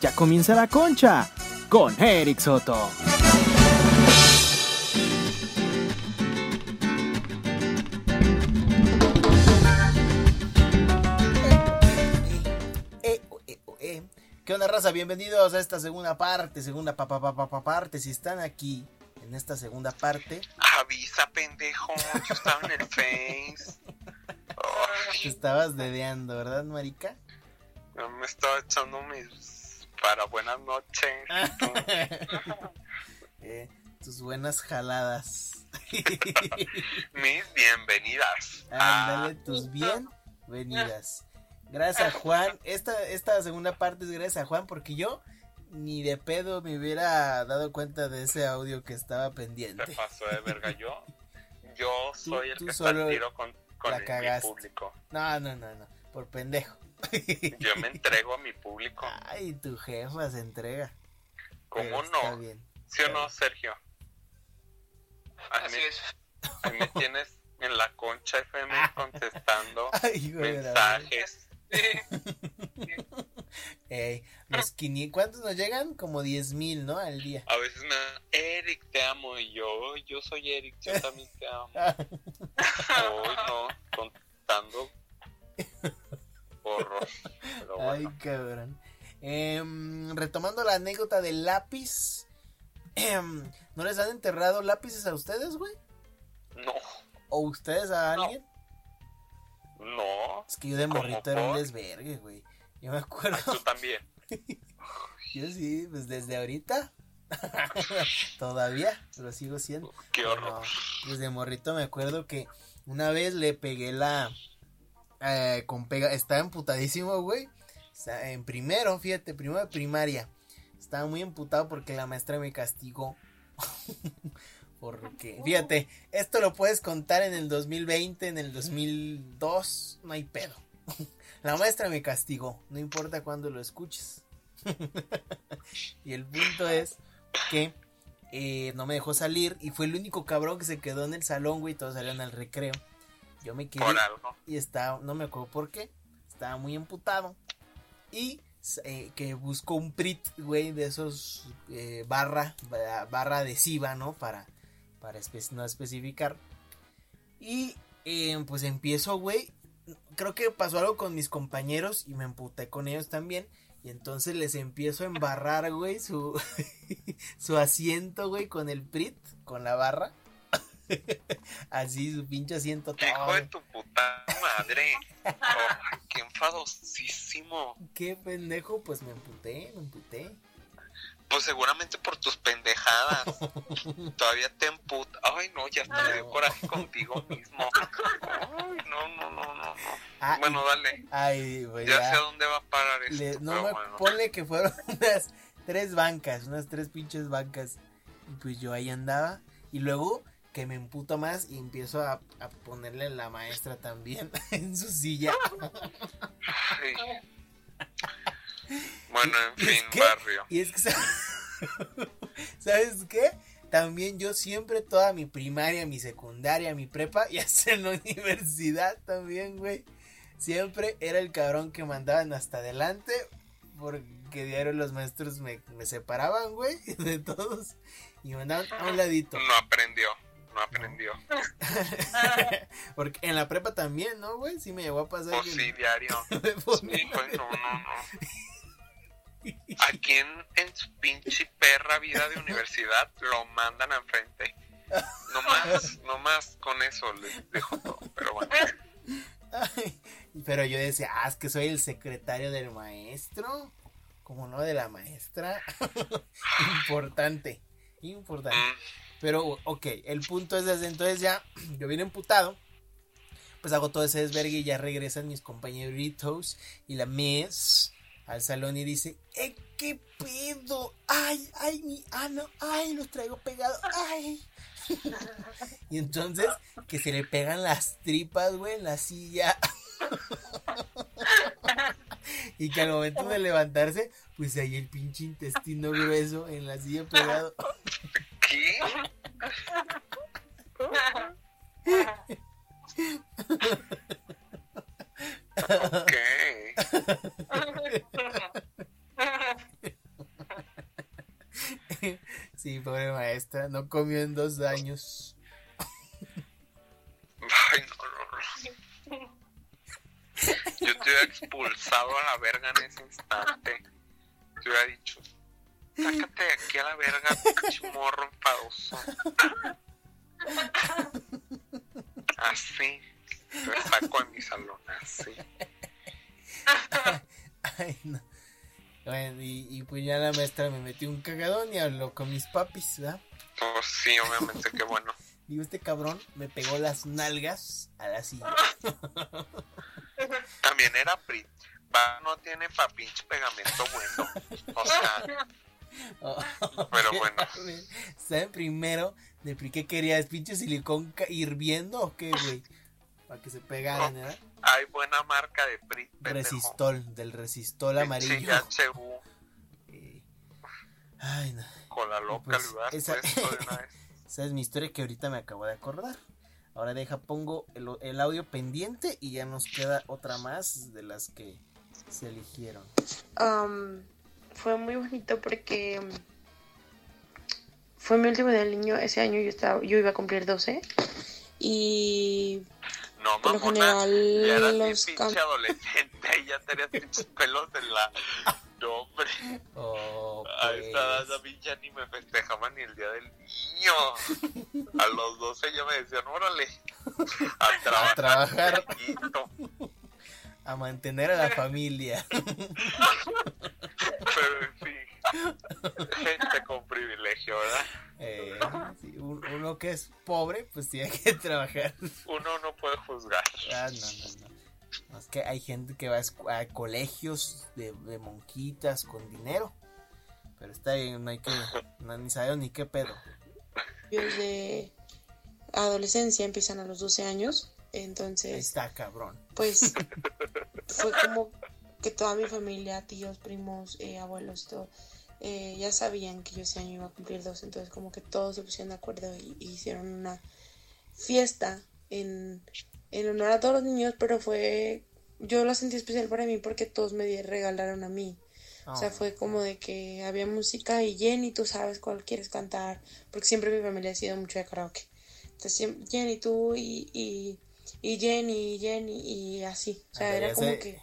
Ya comienza la concha con Eric Soto. Eh, eh, eh. ¿Qué onda, raza? Bienvenidos a esta segunda parte, segunda pa, pa, pa, parte. Si están aquí en esta segunda parte, Avisa, pendejo. Yo estaba en el Face. Te estabas dedeando, ¿verdad, marica? yo me estaba echando mis para buenas noches. Eh, tus buenas jaladas. mis bienvenidas. Ándale, Ah, tus bienvenidas. Gracias a Juan. Esta, esta segunda parte es gracias a Juan porque yo ni de pedo me hubiera dado cuenta de ese audio que estaba te pendiente. pasó de verga. Yo, yo soy el tú que está solo al tiro con, con la el- público. No, no, no, no. Por pendejo. Yo me entrego a mi público. Ay, tu jefa se entrega. ¿Cómo Pero no? bien. ¿Sí o no, Sergio? Ahí Así me, es. ahí me tienes en la concha FM contestando Ay, madre. mensajes. Ey, los 500, ¿cuántos nos llegan? Como 10 mil, ¿no? Al día. A veces me da, Eric, te amo. Y yo, yo soy Eric, yo también te amo. Hoy no, contando Pero Ay, cabrón. Em, retomando la anécdota del lápiz. em, ¿No les han enterrado lápices a ustedes, güey? no, ¿O ustedes a alguien? no. Es que yo de ¿Cómo morrito era un desvergue, güey. Yo me acuerdo. Ay, tú también. Yo sí, pues desde ahorita. Todavía lo sigo siendo. Qué Pero horror. desde morrito me acuerdo que una vez le pegué la. Eh, con pega. Estaba emputadísimo, güey. En primero, fíjate, primero de primaria. Estaba muy emputado porque la maestra me castigó. porque, fíjate, esto lo puedes contar en el 2020, en el 2002, no hay pedo. La maestra me castigó, no importa cuándo lo escuches. y el punto es que eh, no me dejó salir y fue el único cabrón que se quedó en el salón, güey, todos salieron al recreo. Yo me quedé y estaba, no me acuerdo por qué, estaba muy emputado. Y eh, que buscó un prit, güey, de esos eh, barra, ba- barra adhesiva, ¿no? Para, para espe- no especificar. Y eh, pues empiezo, güey. Creo que pasó algo con mis compañeros y me emputé con ellos también. Y entonces les empiezo a embarrar, güey, su, su asiento, güey, con el prit, con la barra. Así, su pinche asiento todo. Hijo de tu puta madre. Oh, qué enfadosísimo. Qué pendejo, pues me emputé, me emputé. Pues seguramente por tus pendejadas. Todavía te emputa. Ay, no, ya hasta me dio coraje contigo mismo. Ay, no, no, no, no, no. Ah, Bueno, dale. Ay, güey, Ya ya. sé a dónde va a parar esto. Le- no me bueno. ponle que fueron unas tres bancas, unas tres pinches bancas. Y pues yo ahí andaba. Y luego que me emputo más y empiezo a, a ponerle la maestra también en su silla. Bueno, en Y es fin, que- barrio. Y es que, sa- ¿sabes qué? También yo siempre, toda mi primaria, mi secundaria, mi prepa y hasta en la universidad también, güey. Siempre era el cabrón que mandaban hasta adelante porque diario los maestros me, me separaban, güey, de todos y me mandaban a un ladito. No aprendió, no aprendió. Porque en la prepa también, ¿no, güey? Sí me llegó a pasar. Que Oh, sí, diario. Sí, pues no, no, no. ¿A quién en su pinche perra vida de universidad lo mandan enfrente? No más, no más con eso les dejo todo. Pero bueno, Ay, pero yo decía, ah, es que soy el secretario del maestro. Como no de la maestra. importante. Importante. Pero, ok, el punto es desde entonces ya, yo vine emputado. Pues hago todo ese desvergue y ya regresan mis compañeritos y la mes al salón y dice, ¡eh, qué pedo! ¡Ay, ay, mi ano! ¡Ay, los traigo pegados! ¡Ay! y entonces, que se le pegan las tripas, güey, en la silla. y que al momento de levantarse, pues ahí el pinche intestino grueso en la silla pegado. No comió en dos años. Ay, no, no, no. Yo te hubiera expulsado a la verga en ese instante. Te hubiera dicho, sácate de aquí a la verga, pinche morro enfadoso. Así. Te saco en mi salón, así. Ay, no. Bueno, y, y pues ya la maestra me metió un cagadón y habló con mis papis, ¿verdad? Pues sí, obviamente, qué bueno. Digo, este cabrón me pegó las nalgas a la silla. También era PRI. Va, no tiene pa' pinche pegamento bueno. O sea, Pero bueno. ¿Saben primero de qué querías? ¿Pinche silicón hirviendo o qué, güey? Para que se pegaran, ¿verdad? hay buena marca de PRI. pendejo. Resistol, del resistol amarillo. HU, Eh, Ay, no. Con la loca Pues, hubieras esa- puesto de una vez. Esa es mi historia que ahorita me acabo de acordar. Ahora deja, pongo el, el audio pendiente y ya nos queda otra más de las que se eligieron. Am, fue muy bonito porque mm, fue mi último día del niño. Ese año yo estaba, yo iba a cumplir 12 y No, por lo mamona, ya general eras bien los pinche adolescente y ya tenías pinches pelos en la... No, hombre, Oh, a esta pues. edad a ya ni me festejaban ni el día del niño. A los 12 ya me decían, órale, a trabajar. trabajar. chiquito". a mantener a la familia. Pero en fin, gente con privilegio, ¿verdad? Eh, sí, uno que es pobre, pues tiene que trabajar. Uno no puede juzgar. Ah, no, no, no. Es que hay gente que va a, colegios de, de monjitas con dinero. Pero está bien, no hay que. No, ni sabemos ni qué pedo. de adolescencia empiezan a los 12 años. Entonces, está, cabrón. pues fue como que toda mi familia, tíos, primos, eh, abuelos, todo, eh, ya sabían que yo ese año iba a cumplir 12. Entonces, como que todos se pusieron de acuerdo y, y hicieron una fiesta en, en honor a todos los niños, pero fue. Yo lo sentí especial para mí porque todos me regalaron a mí. O sea, Oh, fue como de que había música y Jenny, tú sabes cuál quieres cantar, porque siempre mi familia ha sido mucho de karaoke. Entonces, Jenny, tú y, y, y Jenny, y Jenny, y así. O sea, era ya como sé. que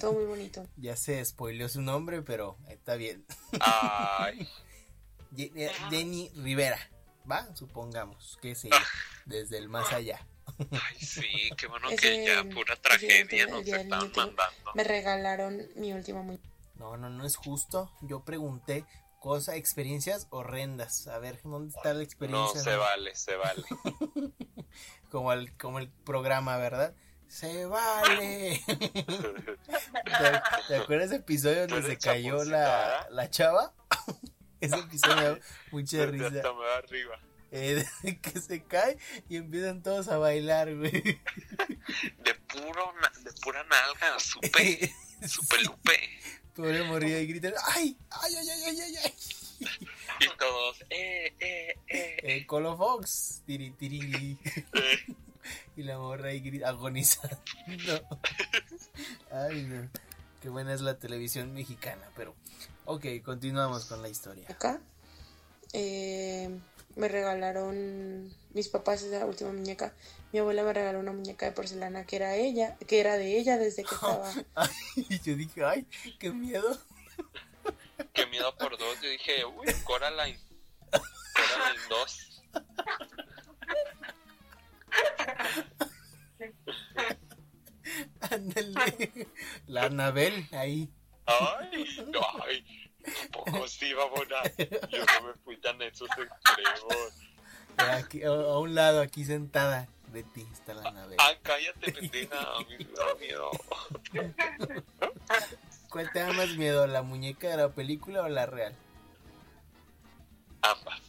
todo muy bonito. Ya se spoileó su nombre, pero está bien. Ay, eh, Jenny Rivera, ¿va? Supongamos que sí, desde el más allá. Ay, sí, qué bueno Ese- que ya pura tragedia nos están mandando. Me regalaron mi última muñeca. No, no, no es justo. Yo pregunté cosas, experiencias horrendas. A ver, ¿dónde está la No experiencia? se vale, se vale. Como el, como el programa, ¿verdad? Se vale. ¿Te, te acuerdas ese episodio donde se cayó la, la chava? ese episodio mucha risa. hasta me va arriba. Eh, que se cae y empiezan todos a bailar, güey. De puro, de pura nalga, supe, supe lupe. Pobre morrida y gritan, ¡ay! ¡ay, ay, ay, ay, ay! ay! Y todos, eh, eh, eh. Eh, Colo Fox, tiri, tiri. eh. Y la morra ahí grita, agonizando. Ay, no. Qué buena es la televisión mexicana, pero. Ok, continuamos con la historia. Acá eh, me regalaron mis papás esa última muñeca. Mi abuela me regaló una muñeca de porcelana que era ella, que era de ella desde que estaba. Y yo dije, ¡ay, qué miedo! Qué miedo por dos. Yo dije, uy, Coraline. Coraline 2. Ándale. La Anabel, ahí. Ay, no, ay. Tampoco sí, mamona. Yo no me fui tan a esos extremos. Aquí, a, un lado, aquí sentada de ti está la Anabel. Ah, cállate, pendeja. A mí me da miedo. ¿Cuál te da más miedo, la muñeca de la película o la real? Ambas.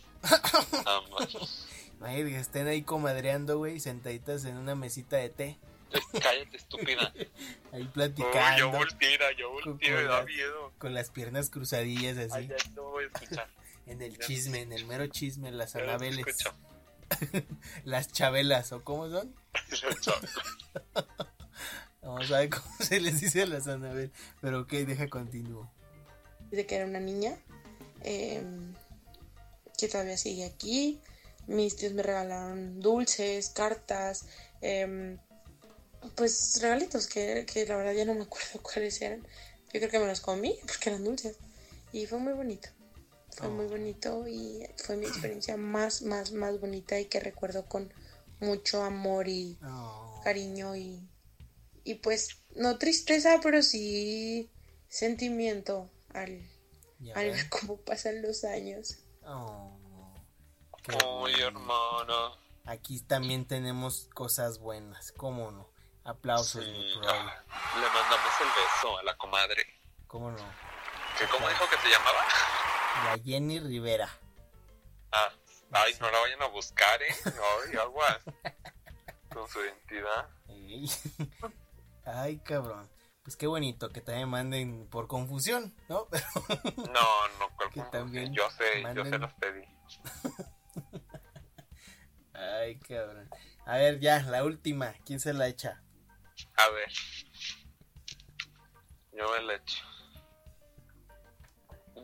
Ambas. Imagínate que estén ahí comadreando, güey, sentaditas en una mesita de té, Cállate, estúpida. Ahí yo platicando, yo me da miedo. con las piernas cruzadillas así, Ay, ya no voy a escuchar. en el chisme, en el mero chisme, las Ya anabeles, las chabelas, ¿o cómo son? Vamos a ver cómo se les dice a las anabel, pero ok, deja continúo. desde que era una niña. Eh, que todavía sigue aquí. Mis tíos me regalaron dulces, cartas, em, pues regalitos que, que la verdad ya no me acuerdo cuáles eran. Yo creo que me los comí porque eran dulces. Y fue muy bonito. Fue muy Oh. bonito y fue mi experiencia más, más, más bonita y que recuerdo con mucho amor y Oh, cariño y, y pues no tristeza, pero sí sentimiento al, al ver cómo pasan los años. Oh, bueno. hermana. Aquí también tenemos cosas buenas, ¿cómo no? Aplausos, Sí, ah, le mandamos el beso a la comadre. ¿Cómo no? ¿Que ¿Cómo dijo que se llamaba? La Jenny Rivera. Ah, ay, no la vayan a buscar, ¿eh? Ay, aguas. Con su identidad. Ay, cabrón. Pues qué bonito que también manden por confusión, ¿no? No, no, ¿cuál Que también Yo sé, yo se los pedí. Ay, cabrón. A ver, ya, la última. ¿Quién se la echa? A ver. Yo me la echo.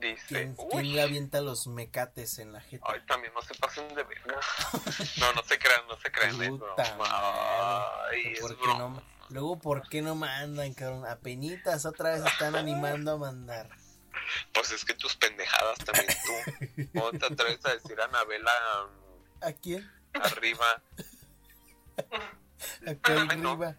Dice, ¿Quién, uy, quién le avienta los mecates en la jeta? ay, también no se pasen de verga. No, no se crean, no se crean, es Puta broma. madre. Ay, es ¿Por qué broma. no? Luego, ¿por qué no mandan, cabrón? Apenitas otra vez están animando a mandar. Pues es que tus pendejadas también tú. ¿Cómo te atreves a decir a Anabela ¿A quién? arriba? No. arriba. A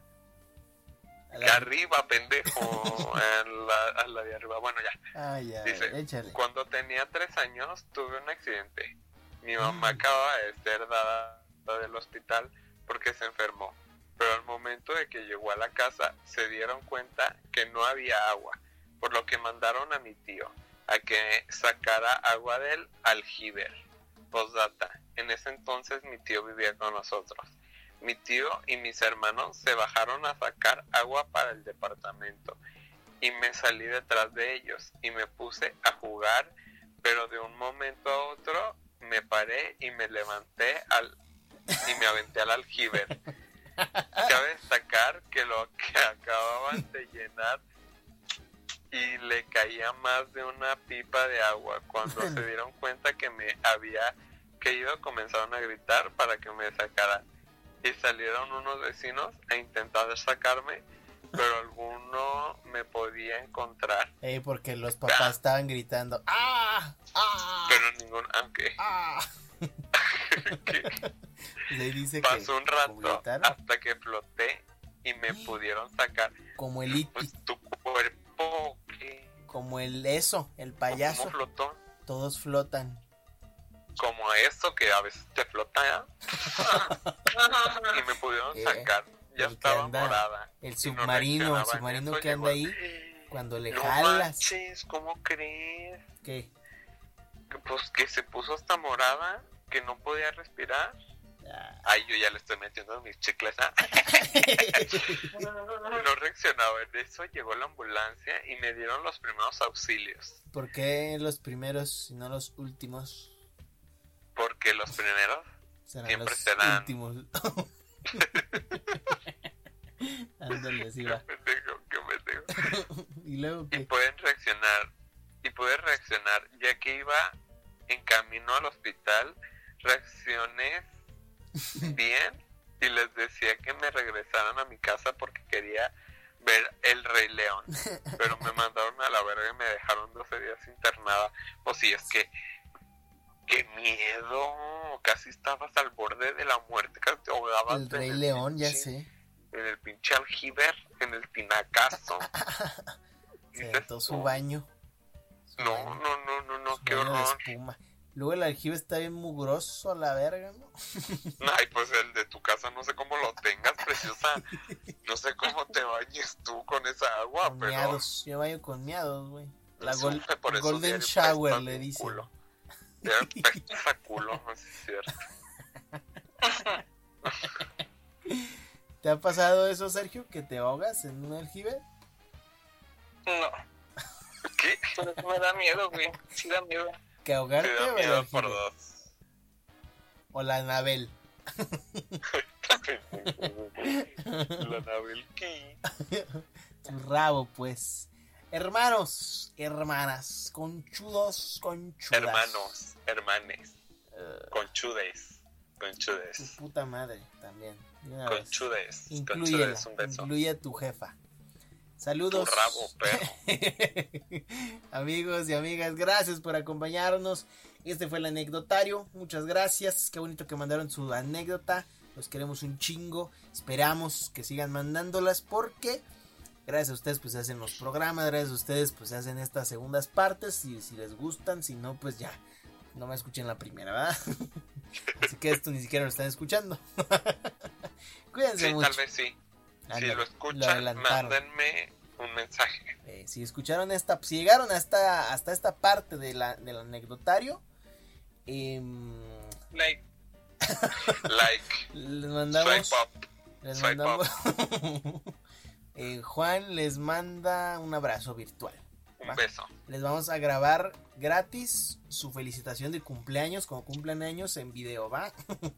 Que arriba, pendejo. A la, a la de arriba. Bueno, ya. Ay, ya, Dice, échale. Cuando tenía tres años tuve un accidente. Mi mamá Mm. acaba de ser dada del hospital porque se enfermó. Pero al momento de que llegó a la casa se dieron cuenta que no había agua, por lo que mandaron a mi tío a que sacara agua del aljiber. Postdata. En ese entonces mi tío vivía con nosotros. Mi tío y mis hermanos se bajaron a sacar agua para el departamento y me salí detrás de ellos y me puse a jugar, pero de un momento a otro me paré y me levanté al y me aventé al aljiber. Cabe destacar que lo que acababan de llenar y le caía más de una pipa de agua. Cuando se dieron cuenta que me había caído, comenzaron a gritar para que me sacara. Y salieron unos vecinos a intentar sacarme, pero alguno me podía encontrar. Eh, porque los papás estaban gritando. ¡Ah! ¡Ah! Pero ninguno, aunque ¡Ah! que Le dice pasó un rato hasta que floté y me pudieron sacar. como el iti, Pues tu cuerpo, ¿qué? como el eso, el ¿Cómo payaso. flotó? Todos flotan. Como eso que a veces te flota y me pudieron Eh, sacar. Ya el estaba anda- morada. El no submarino, el submarino que anda ahí, cuando le no jalas. manches, ¿cómo crees? ¿Qué? Que, Pues que se puso hasta morada, que no podía respirar. Ah. Ay, yo ya le estoy metiendo mis chicles. ¿ah? No reaccionaba. En eso llegó la ambulancia y me dieron los primeros auxilios. ¿Por qué los primeros y no los últimos Porque los primeros, serán Siempre los serán. últimos? Ándale, va. pendejo, pendejo. Y luego Y que pueden reaccionar. Y pude reaccionar. Ya que iba en camino al hospital, reaccioné bien y les decía que me regresaran a mi casa porque quería ver El Rey León. Pero me mandaron a la verga y me dejaron 12 días internada. Pues sí, es que. ¡Qué miedo! Casi estabas al borde de la muerte, casi te ahogabas. el Rey León, ya sé, En el pinche aljiber, en el tinacazo. se aventó su baño. su No, baño, no, no, no, no, su qué horror. Luego el aljibe está bien mugroso a la verga, ¿no? Ay, pues el de tu casa no sé cómo lo tengas, preciosa. No sé cómo te bañes tú con esa agua, Con pero. miados. Yo baño con miados, güey. La gol- Golden Shower le culo. Diario apestas a culo, no es cierto. ¿Te ha pasado eso, Sergio? ¿Que te ahogas en un aljibe? No, ¿Qué? sí me da miedo, güey. Sí da miedo. ¿Que Te ahogarte da o el miedo por aljibe? dos. O la Anabel. La Nabel, ¿qué? Tu rabo, pues. Hermanos, hermanas, conchudos, conchudas. Hermanos, hermanes. Conchudes. Tu Conchudes. puta madre también. Conchudes. Conchudes, un beso. incluye a tu jefa. Tu Saludos. rabo, perro. Amigos y amigas, gracias por acompañarnos. Este fue el anecdotario. Muchas gracias. Qué bonito que mandaron su anécdota. Los queremos un chingo. Esperamos que sigan mandándolas porque gracias a ustedes pues se hacen los programas. Gracias a ustedes pues se hacen estas segundas partes. Y si les gustan, si no pues ya. No me escuchen la primera, ¿verdad? Así que esto ni siquiera lo están escuchando. Cuídense Sí, mucho. tal vez sí. Si lo escuchan, adelantaron. mándenme un mensaje. Eh, si escucharon esta, si llegaron hasta, hasta esta parte de la, del anecdotario, em, Like, Like, les mandamos, swipe up. les swipe mandamos Eh, Juan les manda un abrazo virtual. Un beso. Les vamos a grabar gratis su felicitación de cumpleaños, como cumplen años en video, ¿va?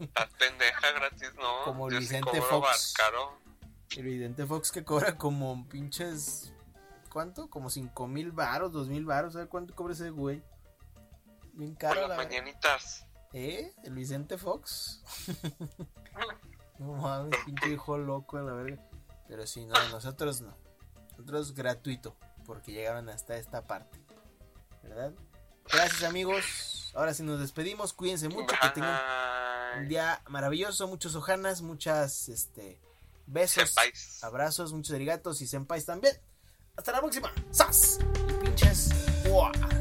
Estás pendeja gratis, ¿no? Como Yo Vicente Fox. caro. El Vidente Fox que cobra como pinches, ¿cuánto? Como cinco mil varos, dos mil varos, ¿sabes cuánto cobra ese güey? Bien Por caro, las la mañanitas. ¿Eh? ¿El Vicente Fox? no mames, pinche hijo loco a la verga. Pero sí, no, nosotros no. Nosotros gratuito, porque llegaron hasta esta parte. ¿Verdad? Gracias amigos. Ahora sí nos despedimos. Cuídense mucho, que tengan un día maravilloso. Muchos ojanas, muchas este besos, Senpais. abrazos, muchos arigatos y senpais también. Hasta la próxima. ¡Sas! Y pinches. ¡Buah!